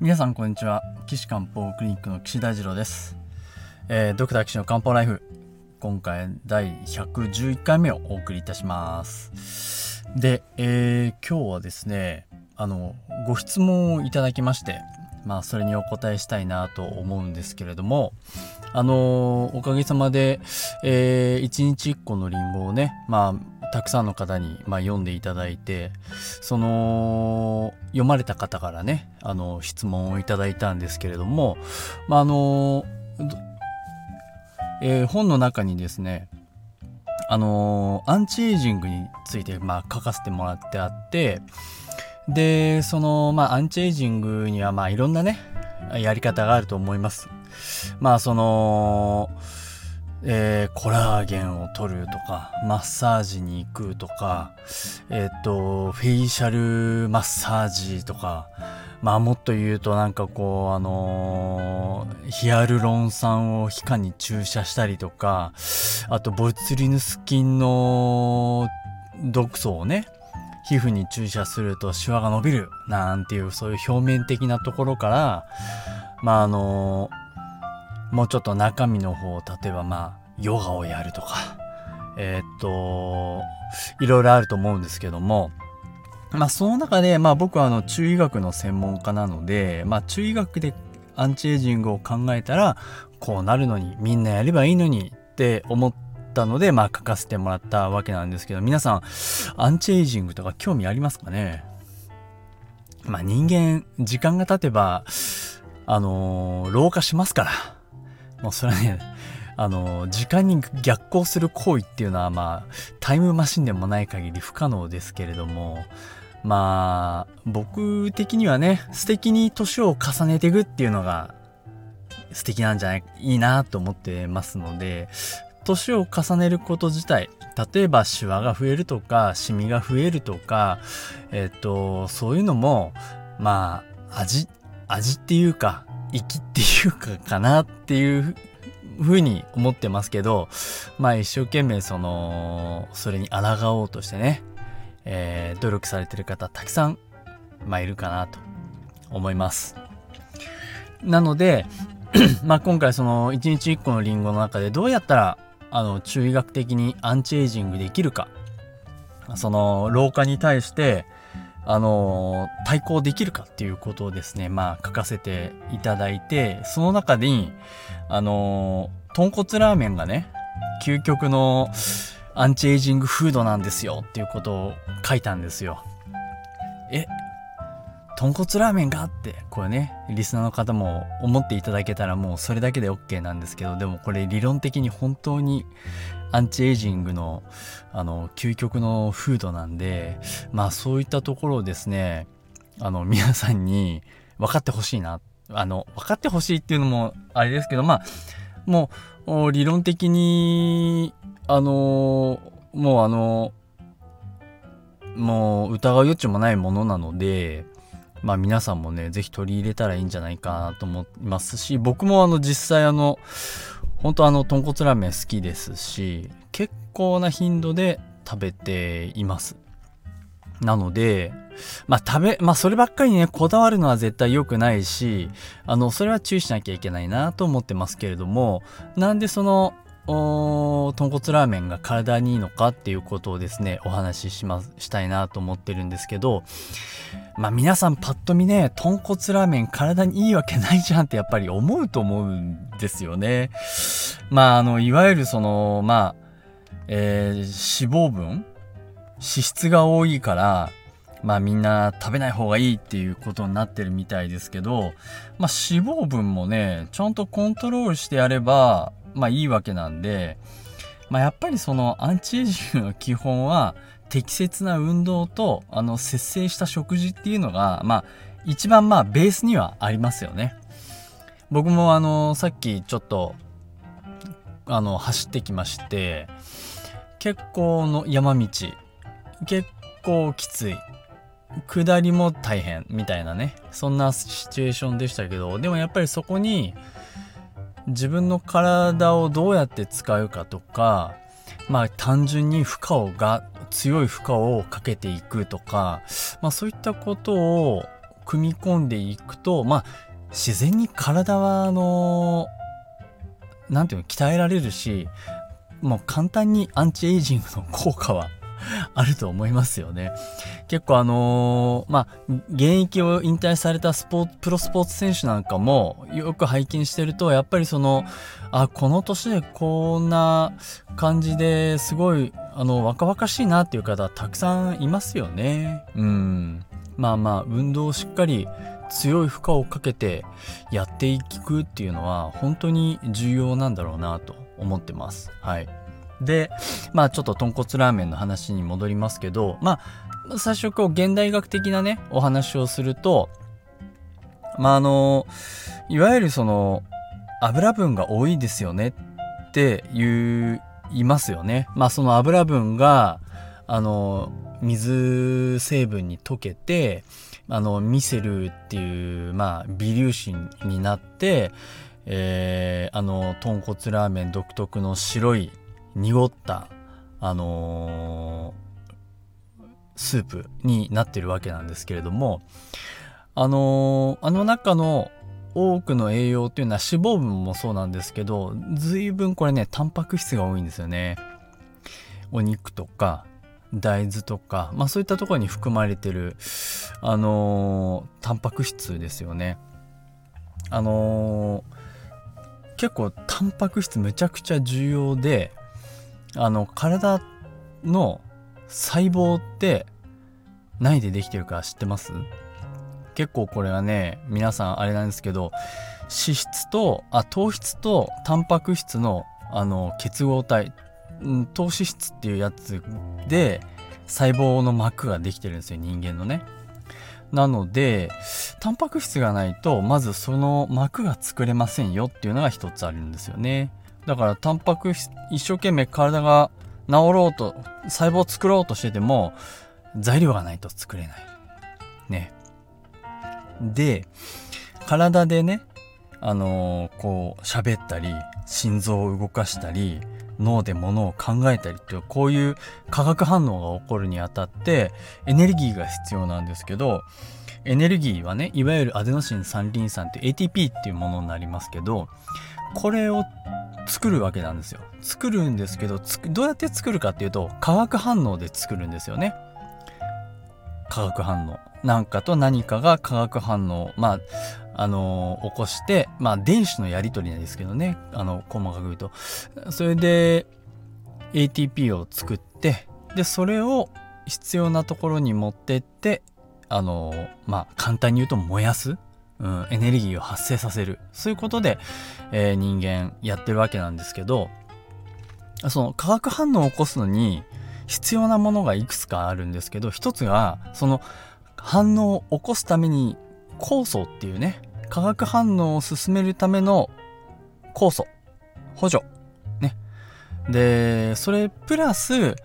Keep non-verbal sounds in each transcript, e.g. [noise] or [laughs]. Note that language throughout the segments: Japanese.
皆さんこんにちは。岸漢方クリニックの岸大二郎です、えー、ドクター岸の漢方ライフ。今回第111回目をお送りいたします。で、えー、今日はですねあのご質問をいただきましてまあそれにお答えしたいなと思うんですけれどもあのおかげさまで、えー、1日1個のリンゴをねまあたくさんの方に、まあ、読んでいただいてその読まれた方からねあの質問をいただいたんですけれども、まあのえー、本の中にですねあのアンチエイジングについて、まあ、書かせてもらってあってでその、まあ、アンチエイジングには、まあ、いろんなねやり方があると思います。まあそのえー、コラーゲンを取るとか、マッサージに行くとか、えっ、と、フェイシャルマッサージとか、まあもっと言うとなんかこう、あのー、ヒアルロン酸を皮下に注射したりとか、あとボツリヌス菌の毒素をね、皮膚に注射するとシワが伸びるなんていうそういう表面的なところから、まああのーもうちょっと中身の方例えばまあヨガをやるとか。えー、っといろいろあると思うんですけども。まあその中でまあ僕はあの中医学の専門家なのでまあ中医学でアンチエイジングを考えたらこうなるのにみんなやればいいのにって思ったのでまあ書かせてもらったわけなんですけど皆さんアンチエイジングとか興味ありますかね？まあ人間時間が経てばあのー、老化しますから。もうそれはね、あの、時間に逆行する行為っていうのは、まあ、タイムマシンでもない限り不可能ですけれども、まあ、僕的にはね、素敵に年を重ねていくっていうのが素敵なんじゃない、いいなと思ってますので、年を重ねること自体、例えばシワが増えるとか、シミが増えるとか、えっと、そういうのも、まあ、味、味っていうか、粋っていうかかなっていうふうに思ってますけどまあ一生懸命そのそれに抗おうとしてね、えー、努力されてる方たくさん、まあ、いるかなと思います。なので [clears throat] まあ今回その1日1個のリンゴの中でどうやったらあの中医学的にアンチエイジングできるか。その老化に対してあの対抗できるかっていうことをですね、まあ書かせていただいて、その中に、あの豚骨ラーメンがね、究極のアンチエイジングフードなんですよっていうことを書いたんですよ。え豚骨ラーメンがって、これね、リスナーの方も思っていただけたらもうそれだけで OK なんですけど、でもこれ理論的に本当にアンチエイジングの、あの、究極のフードなんで、まあそういったところをですね、あの、皆さんに分かってほしいな。あの、分かってほしいっていうのもあれですけど、まあ、もう、理論的に、あの、もうあの、もう疑う余地もないものなので、まあ皆さんもね、ぜひ取り入れたらいいんじゃないかなと思いますし、僕もあの実際あの、本当あの豚骨ラーメン好きですし結構な頻度で食べています。なのでまあ食べまあそればっかりねこだわるのは絶対良くないしあのそれは注意しなきゃいけないなと思ってますけれどもなんでその豚骨ラーメンが体にいいのかっていうことをですねお話ししますしたいなと思ってるんですけどまあ皆さんパッと見ね豚骨ラーメン体にいいわけないじゃんってやっぱり思うと思うんですよね。まああのいわゆるそのまあ、えー、脂肪分脂質が多いからまあみんな食べない方がいいっていうことになってるみたいですけど、まあ脂肪分もね、ちゃんとコントロールしてやれば、まあいいわけなんで、まあやっぱりそのアンチエイジングの基本は適切な運動とあの節制した食事っていうのが、まあ一番まあベースにはありますよね。僕もあのさっきちょっとあの走ってきまして結構の山道結構きつい下りも大変みたいなねそんなシチュエーションでしたけどでもやっぱりそこに自分の体をどうやって使うかとかまあ単純に負荷をが強い負荷をかけていくとか、まあ、そういったことを組み込んでいくとまあ自然に体はあの何ていうの鍛えられるしもう簡単にアンチエイジングの効果は [laughs] あると思いますよね。結構あのー、まあ、現役を引退されたスポーツ、プロスポーツ選手なんかもよく拝見してると、やっぱりその、あ、この年でこんな感じですごい、あの、若々しいなっていう方たくさんいますよね。うん。まあまあ、運動をしっかり強い負荷をかけてやっていくっていうのは本当に重要なんだろうなと思ってます。はい。で、まあちょっと豚骨ラーメンの話に戻りますけど、まあ最初こう現代学的なね、お話をすると、まああの、いわゆるその油分が多いですよねって言いますよね。まあその油分が、あの、水成分に溶けて、あの、ミセルっていう、まあ微粒子になって、えー、あの、豚骨ラーメン独特の白い濁った、あのー、スープになってるわけなんですけれども、あのー、あの中の多くの栄養っていうのは脂肪分もそうなんですけど、随分これね、タンパク質が多いんですよね。お肉とか、大豆とか、まあそういったところに含まれてる、あのー、タンパク質ですよね。あのー、結構タンパク質めちゃくちゃ重要で、あの、体の細胞って何でできてるか知ってます？結構これはね、皆さんあれなんですけど、脂質と、あ、糖質とタンパク質の、あの、結合体、糖脂質っていうやつで、細胞の膜ができてるんですよ、人間のね。なので、タンパク質がないと、まずその膜が作れませんよっていうのが一つあるんですよね。だからタンパク質一生懸命体が治ろうと細胞を作ろうとしてても材料がないと作れない。ね。で体でねあのー、こう喋ったり心臓を動かしたり脳で物を考えたりっていうこういう化学反応が起こるにあたってエネルギーが必要なんですけどエネルギーはねいわゆるアデノシン三リン酸って ATP っていうものになりますけどこれを作るわけなんですよ。作るんですけど、どうやって作るかっていうと、化学反応で作るんですよね。化学反応。なんかと何かが化学反応、まあ、あのー、起こして、まあ、電子のやり取りなんですけどね、あの、細かく言うと。それで、ATP を作って、で、それを必要なところに持ってって、あのー、まあ、簡単に言うと燃やす。うん、エネルギーを発生させる。そういうことで、えー、人間やってるわけなんですけど、その化学反応を起こすのに必要なものがいくつかあるんですけど、一つが、その反応を起こすために酵素っていうね、化学反応を進めるための酵素、補助。ね。で、それプラス、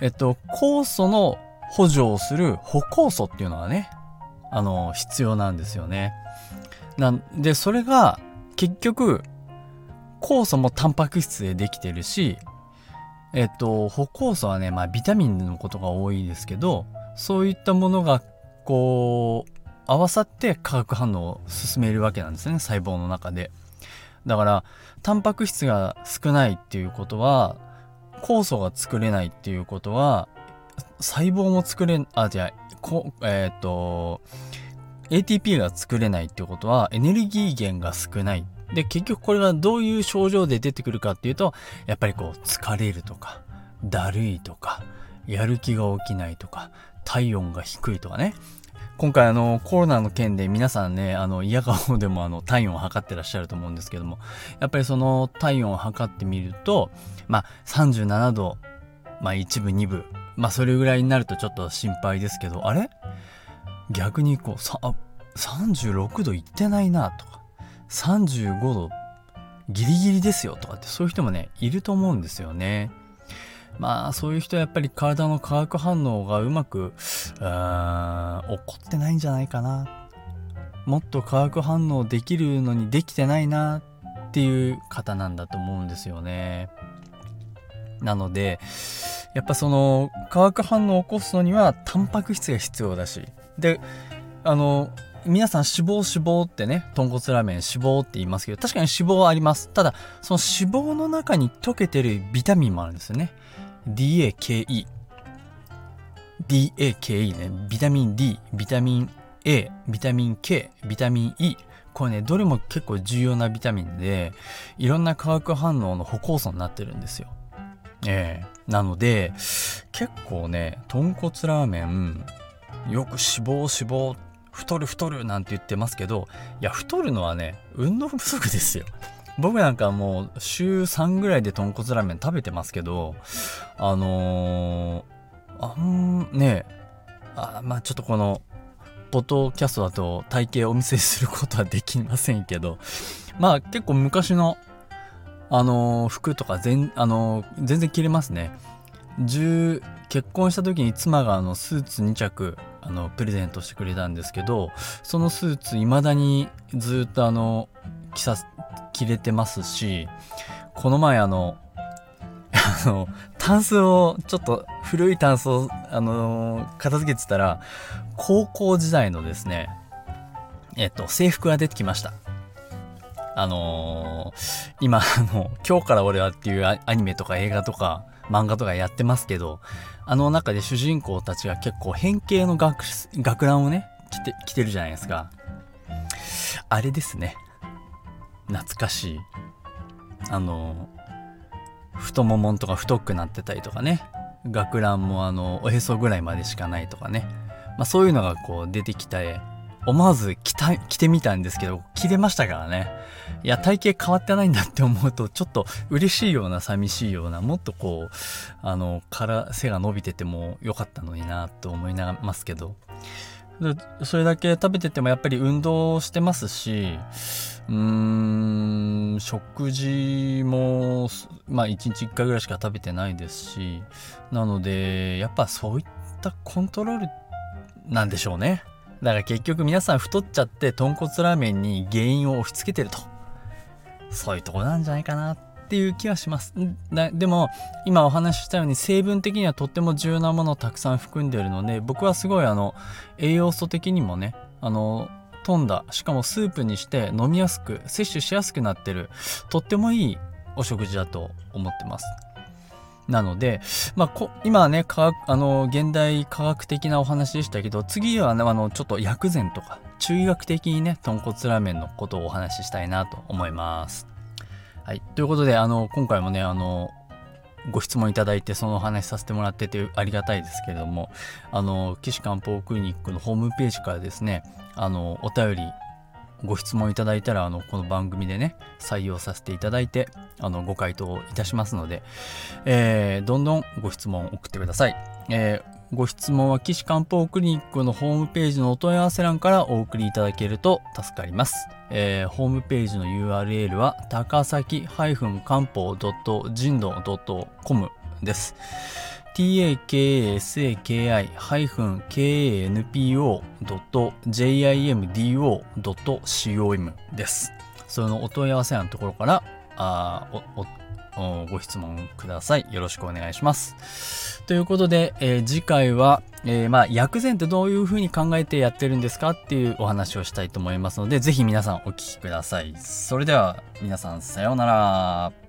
えっと、酵素の補助をする補酵素っていうのがね、あの、必要なんですよね。なんで、それが結局、酵素もタンパク質でできてるし、えっと、補酵素はね、まあビタミンのことが多いですけど、そういったものがこう、合わさって化学反応を進めるわけなんですね、細胞の中で。だから、タンパク質が少ないっていうことは、酵素が作れないっていうことは、細胞も作れん、あ、じゃあ、こえっ、ー、と ATP が作れないってことはエネルギー源が少ない。で結局これがどういう症状で出てくるかっていうとやっぱりこう疲れるとかだるいとかやる気が起きないとか体温が低いとかね。今回あのコロナの件で皆さんねあの嫌顔でもあの体温を測ってらっしゃると思うんですけどもやっぱりその体温を測ってみるとまあ37度まあ一部二部まあそれぐらいになるとちょっと心配ですけど、あれ？逆にこう、さ、36度いってないなとか、35度ギリギリですよとかってそういう人もね、いると思うんですよね。まあそういう人はやっぱり体の化学反応がうまく、起こってないんじゃないかな。もっと化学反応できるのにできてないなっていう方なんだと思うんですよね。なので、やっぱその化学反応を起こすのにはタンパク質が必要だし。であの皆さん脂肪脂肪ってね豚骨ラーメン脂肪って言いますけど確かに脂肪はあります。ただその脂肪の中に溶けてるビタミンもあるんですよね。DAKE DAKE ね。ビタミン D ビタミン A ビタミン K ビタミン E これねどれも結構重要なビタミンでいろんな化学反応の歩行素になってるんですよ。ええ、なので結構ね豚骨ラーメンよく脂肪脂肪太る太るなんて言ってますけどいや太るのはね運動不足ですよ。[laughs] 僕なんかもう週3ぐらいで豚骨ラーメン食べてますけどあのー、あんねあまあちょっとこのポッドキャストだと体型をお見せすることはできませんけどまあ結構昔のあのー、服とか全,、あのー、全然着れますね。10結婚した時に妻があのスーツ2着あのプレゼントしてくれたんですけどそのスーツ未だにずっとあの着さ着れてますしこの前あの [laughs] あのタンスをちょっと古いタンスをあの片付けてたら高校時代のですねえっと制服が出てきました。あのー、今あの「今日から俺は」っていうアニメとか映画とか漫画とかやってますけどあの中で主人公たちが結構変形の学学ランをね着て着てるじゃないですか。あれですね。懐かしい。あの太ももんとか太くなってたりとかね。学ランもあのおへそぐらいまでしかないとかね、まあ、そういうのがこう出てきた思わず着た着てみたんですけど着れましたからね。いや体型変わってないんだって思うとちょっと嬉しいような寂しいようなもっとこうあのから背が伸びててもよかったのになと思いながらますけど。それだけ食べててもやっぱり運動してますしうーん食事もまあ1日1回ぐらいしか食べてないですしなのでやっぱそういったコントロールなんでしょうね。だから結局皆さん太っちゃって豚骨ラーメンに原因を押し付けてると。そういうとこなんじゃないかなっていう気はします。でも今お話ししたように成分的にはとっても重要なものをたくさん含んでるので僕はすごいあの栄養素的にもねあの飛んだしかもスープにして飲みやすく摂取しやすくなってるとってもいいお食事だと思ってます。なので、まあ、今はね科学あの現代科学的なお話でしたけど次はねあのちょっと薬膳とか中医学的にね豚骨ラーメンのことをお話ししたいなと思います。はい、ということであの今回もねあのご質問いただいてそのお話しさせてもらっててありがたいですけれどもあの岸漢方クリニックのホームページからですねあのお便りご質問いただいたらあのこの番組でね採用させていただいてあのご回答いたしますので、えー、どんどんご質問送ってください、えー、ご質問は岸漢方クリニックのホームページのお問い合わせ欄からお送りいただけると助かります、えー、ホームページの URL は高崎漢方人道 .com です。takasaki-kanpo.jimdo.com です。そのお問い合わせのところからあおご質問ください。よろしくお願いします。ということで、えー、次回は、えー、まあ、薬膳ってどういうふうに考えてやってるんですかっていうお話をしたいと思いますので、ぜひ皆さんお聞きください。それでは皆さんさようなら。